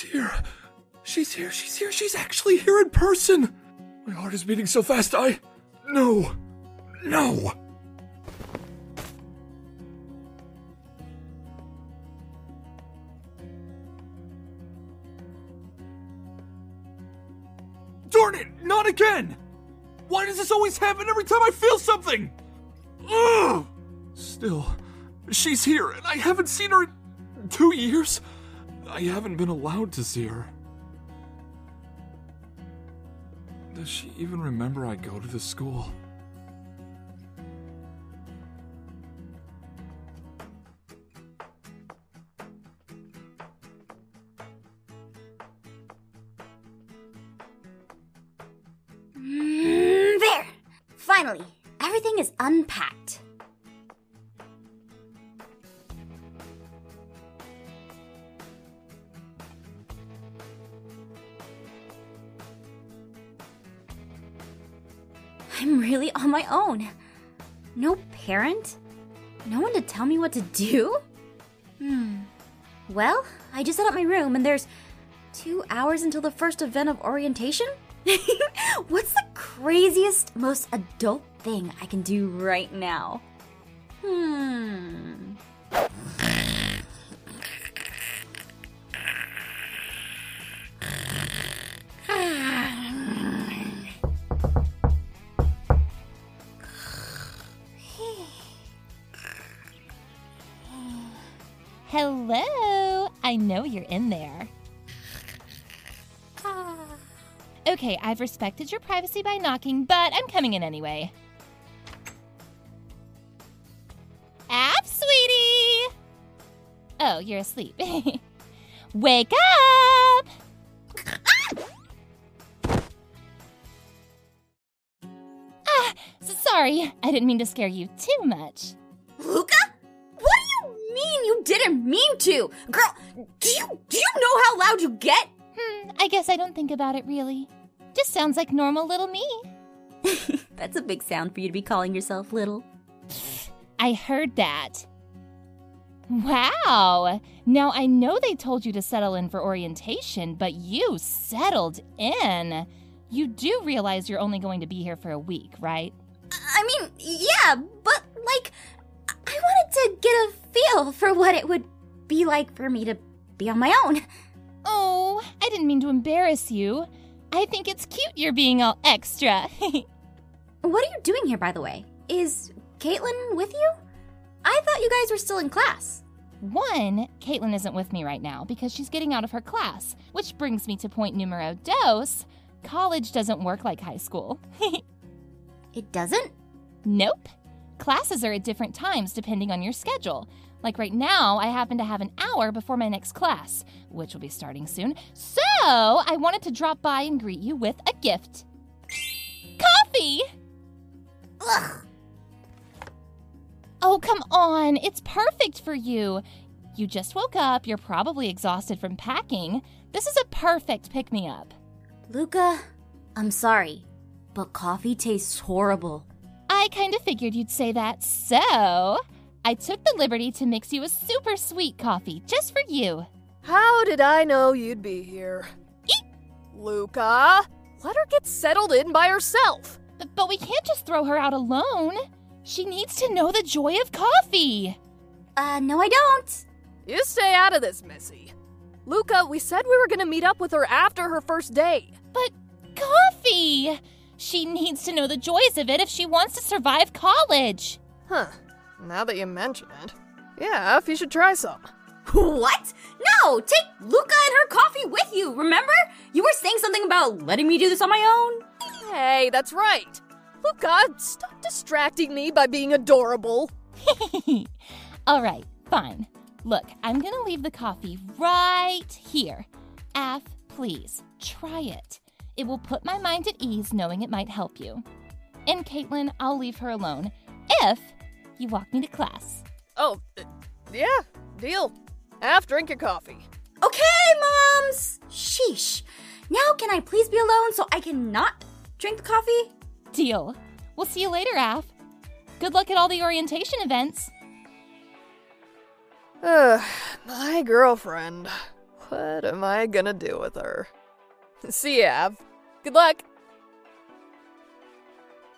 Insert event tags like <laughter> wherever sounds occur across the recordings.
She's here. She's here. She's here. She's actually here in person. My heart is beating so fast. I. No. No. Darn it! Not again! Why does this always happen every time I feel something? Ugh! Still, she's here, and I haven't seen her in two years. I haven't been allowed to see her. Does she even remember I go to the school? Mm, there! Finally, everything is unpacked. My own. No parent? No one to tell me what to do? Hmm. Well, I just set up my room and there's two hours until the first event of orientation? <laughs> What's the craziest, most adult thing I can do right now? Hello! I know you're in there. Okay, I've respected your privacy by knocking, but I'm coming in anyway. Aph, sweetie! Oh, you're asleep. <laughs> Wake up! Ah, s- sorry, I didn't mean to scare you too much. Luca? What do you didn't mean to? Girl, do you do you know how loud you get? Hmm, I guess I don't think about it really. Just sounds like normal little me. <laughs> That's a big sound for you to be calling yourself little. I heard that. Wow! Now I know they told you to settle in for orientation, but you settled in. You do realize you're only going to be here for a week, right? I mean, yeah, but like wanted to get a feel for what it would be like for me to be on my own. Oh, I didn't mean to embarrass you. I think it's cute you're being all extra. <laughs> What are you doing here, by the way? Is Katelyn with you? I thought you guys were still in class. One, Katelyn isn't with me right now because she's getting out of her class, which brings me to point numero dos. College doesn't work like high school. <laughs> It doesn't? Nope. Classes are at different times depending on your schedule. Like right now, I happen to have an hour before my next class, which will be starting soon. So I wanted to drop by and greet you with a gift coffee! Ugh. Oh, come on. It's perfect for you. You just woke up. You're probably exhausted from packing. This is a perfect pick me up. Luca, I'm sorry, but coffee tastes horrible. I kind of figured you'd say that, so I took the liberty to mix you a super sweet coffee just for you. How did I know you'd be here? Eep. Luca, let her get settled in by herself. But, but we can't just throw her out alone. She needs to know the joy of coffee. Uh, no, I don't. You stay out of this, Missy. Luca, we said we were gonna meet up with her after her first day. But coffee! She needs to know the joys of it if she wants to survive college. Huh. Now that you mention it. Yeah, if you should try some. What? No! Take Luca and her coffee with you, remember? You were saying something about letting me do this on my own. Hey, that's right. Luca, stop distracting me by being adorable. <laughs> All right, fine. Look, I'm gonna leave the coffee right here. Aph, please, try it. It will put my mind at ease knowing it might help you. And Katelyn, I'll leave her alone if you walk me to class. Oh, uh, yeah, deal. Half drink your coffee. Okay, moms! Sheesh. Now, can I please be alone so I can not drink the coffee? Deal. We'll see you later, Aph. Good luck at all the orientation events. Ugh, my girlfriend. What am I gonna do with her? See ya, Aph. Good luck.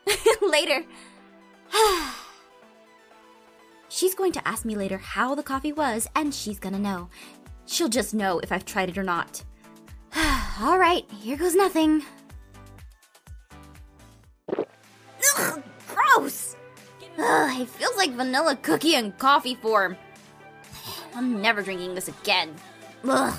<laughs> later. <sighs> she's going to ask me later how the coffee was, and she's gonna know. She'll just know if I've tried it or not. <sighs> All right, here goes nothing. Ugh, gross! Ugh, it feels like vanilla cookie and coffee form. <sighs> I'm never drinking this again. Ugh.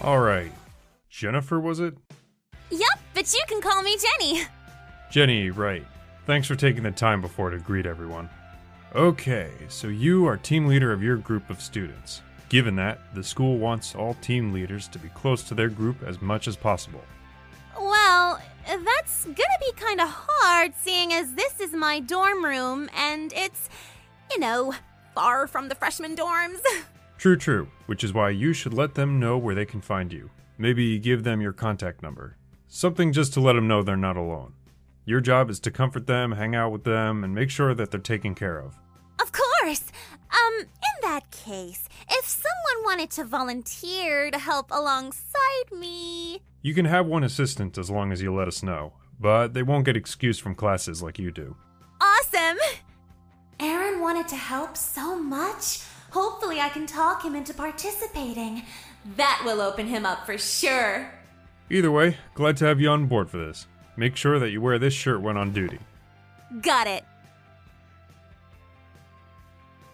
All right. Jennifer, was it? Yup, but you can call me Jenny. Jenny, right. Thanks for taking the time before to greet everyone. Okay, so you are team leader of your group of students. Given that, the school wants all team leaders to be close to their group as much as possible. Well, that's gonna be kinda hard seeing as this is my dorm room and it's, you know, far from the freshman dorms. <laughs> True, true, which is why you should let them know where they can find you. Maybe give them your contact number. Something just to let them know they're not alone. Your job is to comfort them, hang out with them, and make sure that they're taken care of. Of course. Um, in that case, if someone wanted to volunteer to help alongside me. You can have one assistant as long as you let us know, but they won't get excused from classes like you do. Awesome! Aaron wanted to help so much. Hopefully, I can talk him into participating. That will open him up for sure. Either way, glad to have you on board for this. Make sure that you wear this shirt when on duty. Got it.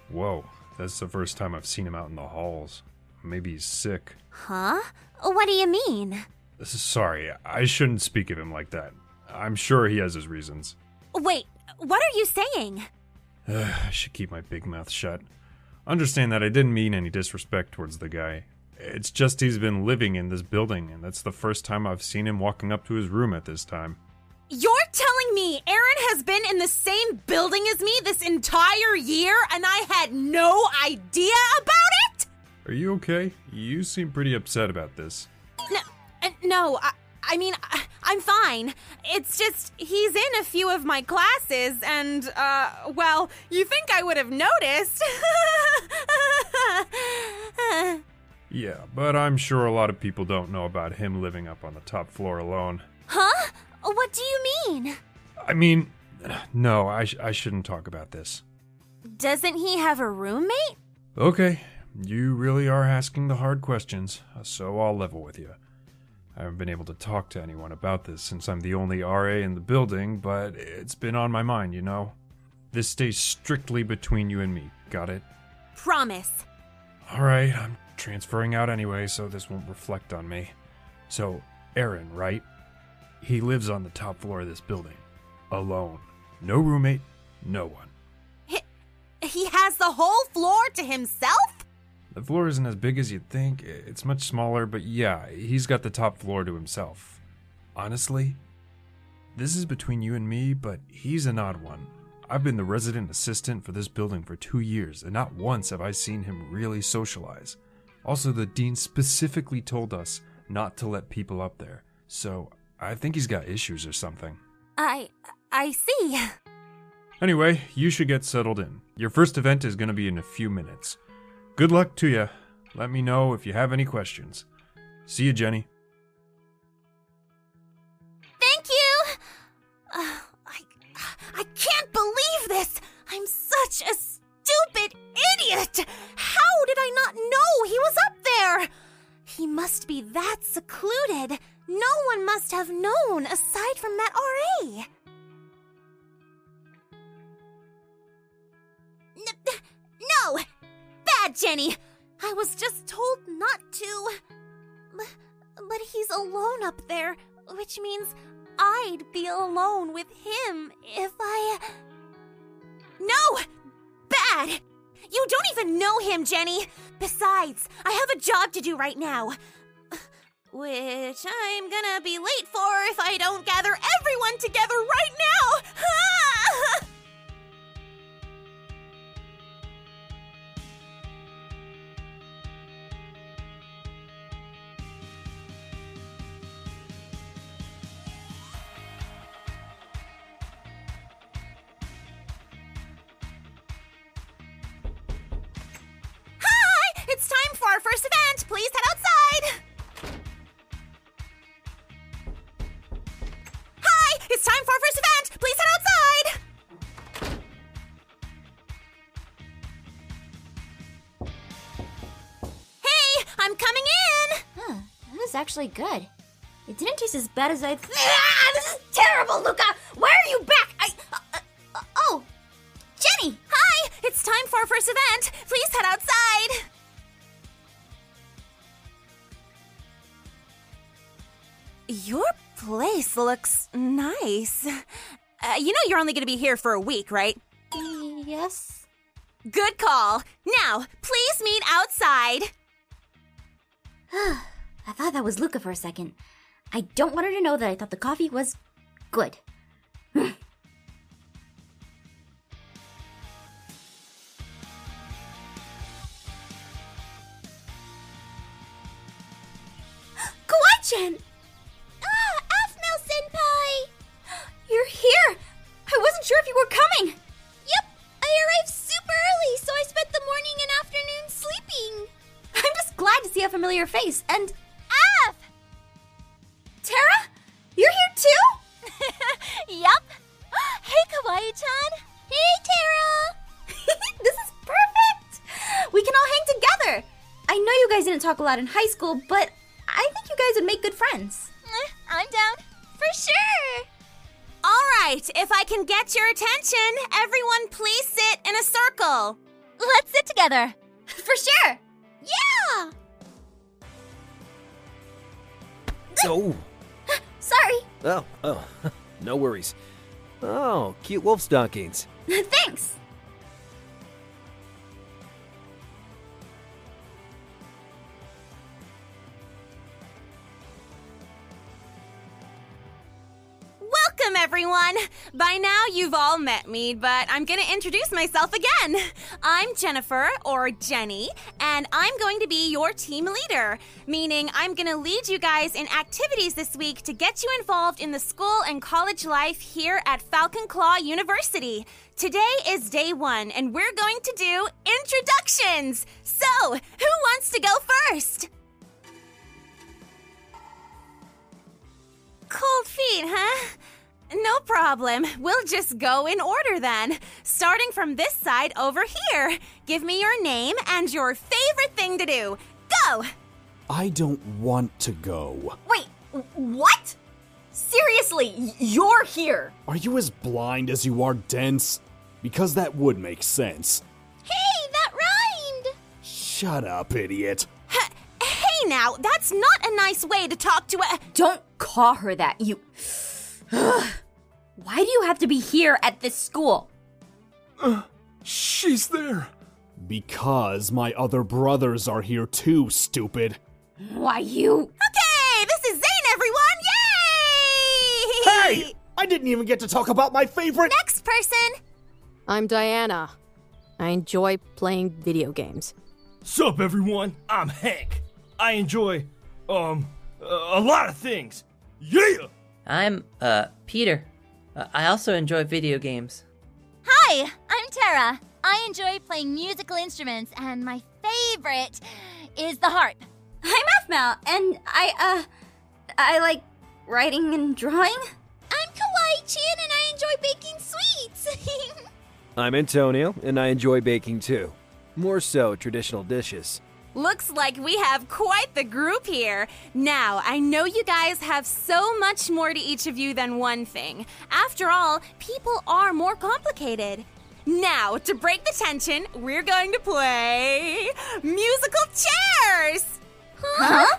Whoa, that's the first time I've seen him out in the halls. Maybe he's sick. Huh? What do you mean? Sorry, I shouldn't speak of him like that. I'm sure he has his reasons. Wait, what are you saying? <sighs> I should keep my big mouth shut. Understand that I didn't mean any disrespect towards the guy. It's just he's been living in this building, and that's the first time I've seen him walking up to his room at this time. You're telling me Aaron has been in the same building as me this entire year and I had no idea about it? Are you okay? You seem pretty upset about this. No, uh, no I, I mean, I, I'm fine. It's just he's in a few of my classes and, uh, well, you think I would have noticed. <laughs> Yeah, but I'm sure a lot of people don't know about him living up on the top floor alone. What do you mean? I mean, no, I, sh- I shouldn't talk about this. Doesn't he have a roommate? Okay, you really are asking the hard questions, so I'll level with you. I haven't been able to talk to anyone about this since I'm the only RA in the building, but it's been on my mind, you know? This stays strictly between you and me, got it? Promise. Alright, I'm transferring out anyway, so this won't reflect on me. So, Aaron, right? He lives on the top floor of this building. Alone. No roommate, no one. He, he has the whole floor to himself? The floor isn't as big as you'd think. It's much smaller, but yeah, he's got the top floor to himself. Honestly, this is between you and me, but he's an odd one. I've been the resident assistant for this building for two years, and not once have I seen him really socialize. Also, the dean specifically told us not to let people up there, so I think he's got issues or something. I. I see. Anyway, you should get settled in. Your first event is going to be in a few minutes. Good luck to you. Let me know if you have any questions. See you, Jenny. Thank you! Uh, I, I can't believe this! I'm such a stupid idiot! How did I not know he was up there? He must be that secluded. Must have known aside from that RA. No! Bad, Jenny! I was just told not to. But, but he's alone up there, which means I'd be alone with him if I. No! Bad! You don't even know him, Jenny! Besides, I have a job to do right now. Which I'm gonna be late for if I don't gather everyone together right now! <laughs> Hi! It's time for our first event! Please head outside! Actually good. It didn't taste as bad as I. Th- ah, this is terrible, Luca! Why are you back? I. Uh, uh, uh, oh! Jenny! Hi! It's time for our first event! Please head outside! Your place looks nice. Uh, you know you're only gonna be here for a week, right? Yes? Good call. Now, please meet outside. <sighs> <sighs> I thought that was Luca for a second. I don't want her to know that I thought the coffee was good. <gasps> Kawaii-chan! Ah, Aphmau senpai! <gasps> You're here! I wasn't sure if you were coming! Yep, I arrived super early, so I spent the morning and afternoon sleeping. <laughs> I'm just glad to see a familiar face, and Kawaii-chan. Hey, Tara! <laughs> this is perfect! We can all hang together! I know you guys didn't talk a lot in high school, but I think you guys would make good friends. Eh, I'm down. For sure. All right, if I can get your attention, everyone please sit in a circle. Let's sit together. <laughs> For sure! Yeah! Oh, <gasps> Sorry. oh, oh, <laughs> no worries. Oh, cute wolf stockings. <laughs> Thanks. Welcome, everyone! By now, you've all met me, but I'm gonna introduce myself again. I'm Jennifer, or Jenny, and I'm going to be your team leader, meaning I'm gonna lead you guys in activities this week to get you involved in the school and college life here at Falcon Claw University. Today is day one, and we're going to do introductions! So, who wants to go first? Cold feet, huh? No problem. We'll just go in order then. Starting from this side over here. Give me your name and your favorite thing to do. Go! I don't want to go. Wait, what? Seriously, you're here. Are you as blind as you are dense? Because that would make sense. Hey, that rhymed! Shut up, idiot. H- hey now, that's not a nice way to talk to a. Don't call her that, you. <sighs> Why do you have to be here at this school? <sighs> She's there. Because my other brothers are here too, stupid. Why, you. Okay, this is Zane, everyone! Yay! Hey! I didn't even get to talk about my favorite. Next person! I'm Diana. I enjoy playing video games. Sup, everyone? I'm Hank. I enjoy, um, a lot of things. Yeah! I'm, uh, Peter. Uh, I also enjoy video games. Hi, I'm Tara. I enjoy playing musical instruments, and my favorite is the harp. I'm Aphmau, and I, uh, I like writing and drawing. I'm Kawaii Chan, and I enjoy baking sweets. <laughs> I'm Antonio, and I enjoy baking too. More so traditional dishes. Looks like we have quite the group here. Now, I know you guys have so much more to each of you than one thing. After all, people are more complicated. Now, to break the tension, we're going to play musical chairs. Huh?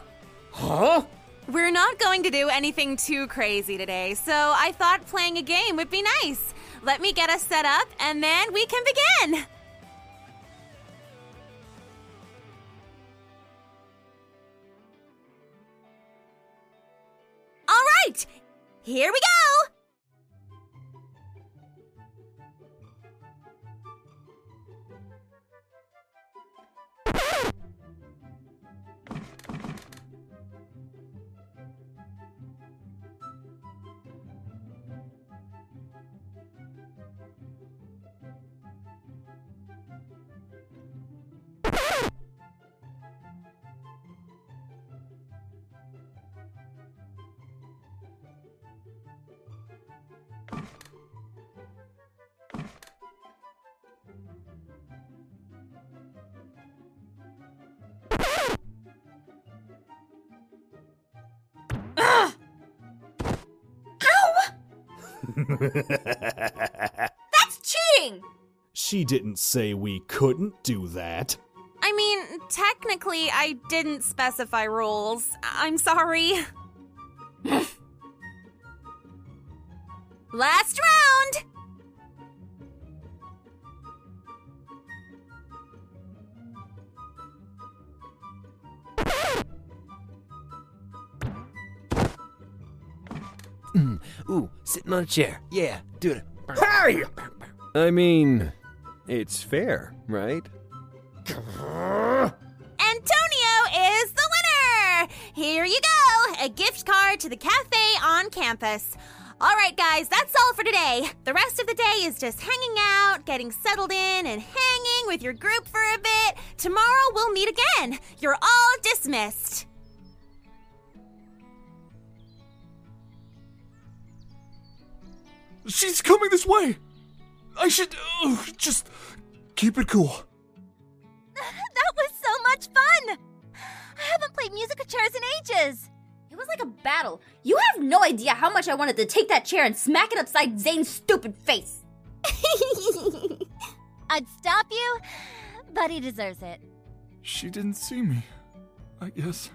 Huh? We're not going to do anything too crazy today, so I thought playing a game would be nice. Let me get us set up and then we can begin. Here we go. <laughs> That's cheating! She didn't say we couldn't do that. I mean, technically, I didn't specify rules. I'm sorry. <laughs> Last Mm, Ooh, sitting on a chair. Yeah, do it. Hey! I mean, it's fair, right? Antonio is the winner! Here you go a gift card to the cafe on campus. All right, guys, that's all for today. The rest of the day is just hanging out, getting settled in, and hanging with your group for a bit. Tomorrow we'll meet again. You're all dismissed. She's coming this way! I should uh, just keep it cool. <laughs> that was so much fun! I haven't played musical chairs in ages. It was like a battle. You have no idea how much I wanted to take that chair and smack it upside Zane's stupid face. <laughs> I'd stop you, but he deserves it. She didn't see me, I guess.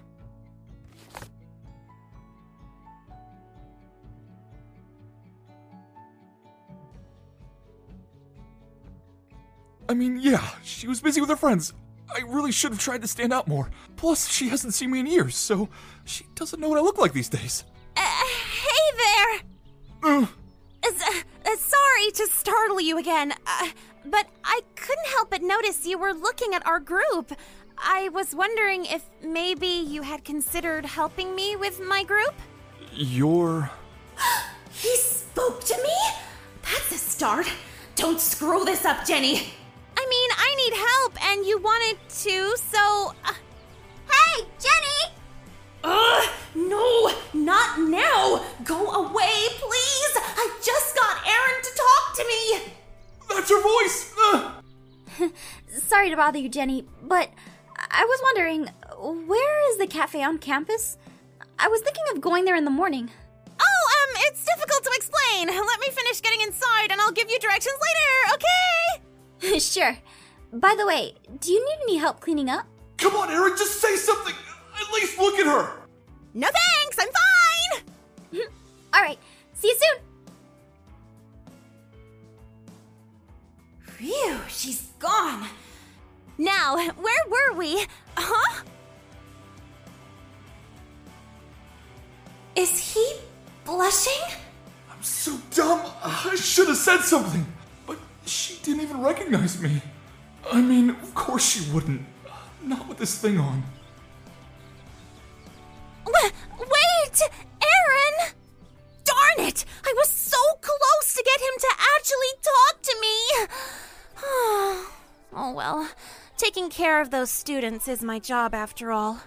I mean, yeah, she was busy with her friends. I really should have tried to stand out more. Plus, she hasn't seen me in years, so she doesn't know what I look like these days. Uh, hey there! Uh, uh, sorry to startle you again, uh, but I couldn't help but notice you were looking at our group. I was wondering if maybe you had considered helping me with my group? You're. <gasps> He spoke to me? That's a start. Don't screw this up, Jenny. I mean, I need help, and you wanted to, so. Uh... Hey, Jenny! Ugh, no, not now. Go away, please. I just got Aaron to talk to me. That's your voice! Ugh. <laughs> Sorry to bother you, Jenny, but I was wondering, where is the cafe on campus? I was thinking of going there in the morning. Oh, um, it's difficult to explain. Let me finish getting inside and I'll give you directions later, okay? <laughs> sure. By the way, do you need any help cleaning up? Come on, Aaron, just say something! At least look at her! No thanks, I'm fine! <laughs> All right, see you soon! Phew, she's gone. Now, where were we? Huh? Is he blushing? I'm so dumb. I should have said something. Didn't even recognize me. I mean, of course she wouldn't. Not with this thing on. Wait! Aaron! Darn it! I was so close to get him to actually talk to me! <sighs> oh well, taking care of those students is my job after all.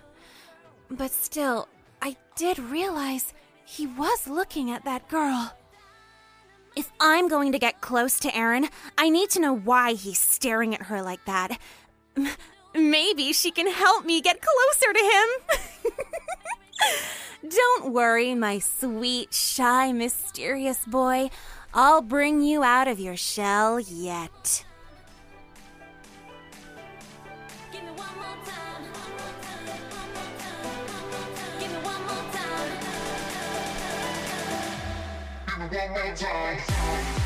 But still, I did realize he was looking at that girl. If I'm going to get close to Aaron, I need to know why he's staring at her like that. M- maybe she can help me get closer to him. <laughs> Don't worry, my sweet, shy, mysterious boy. I'll bring you out of your shell yet. One more time.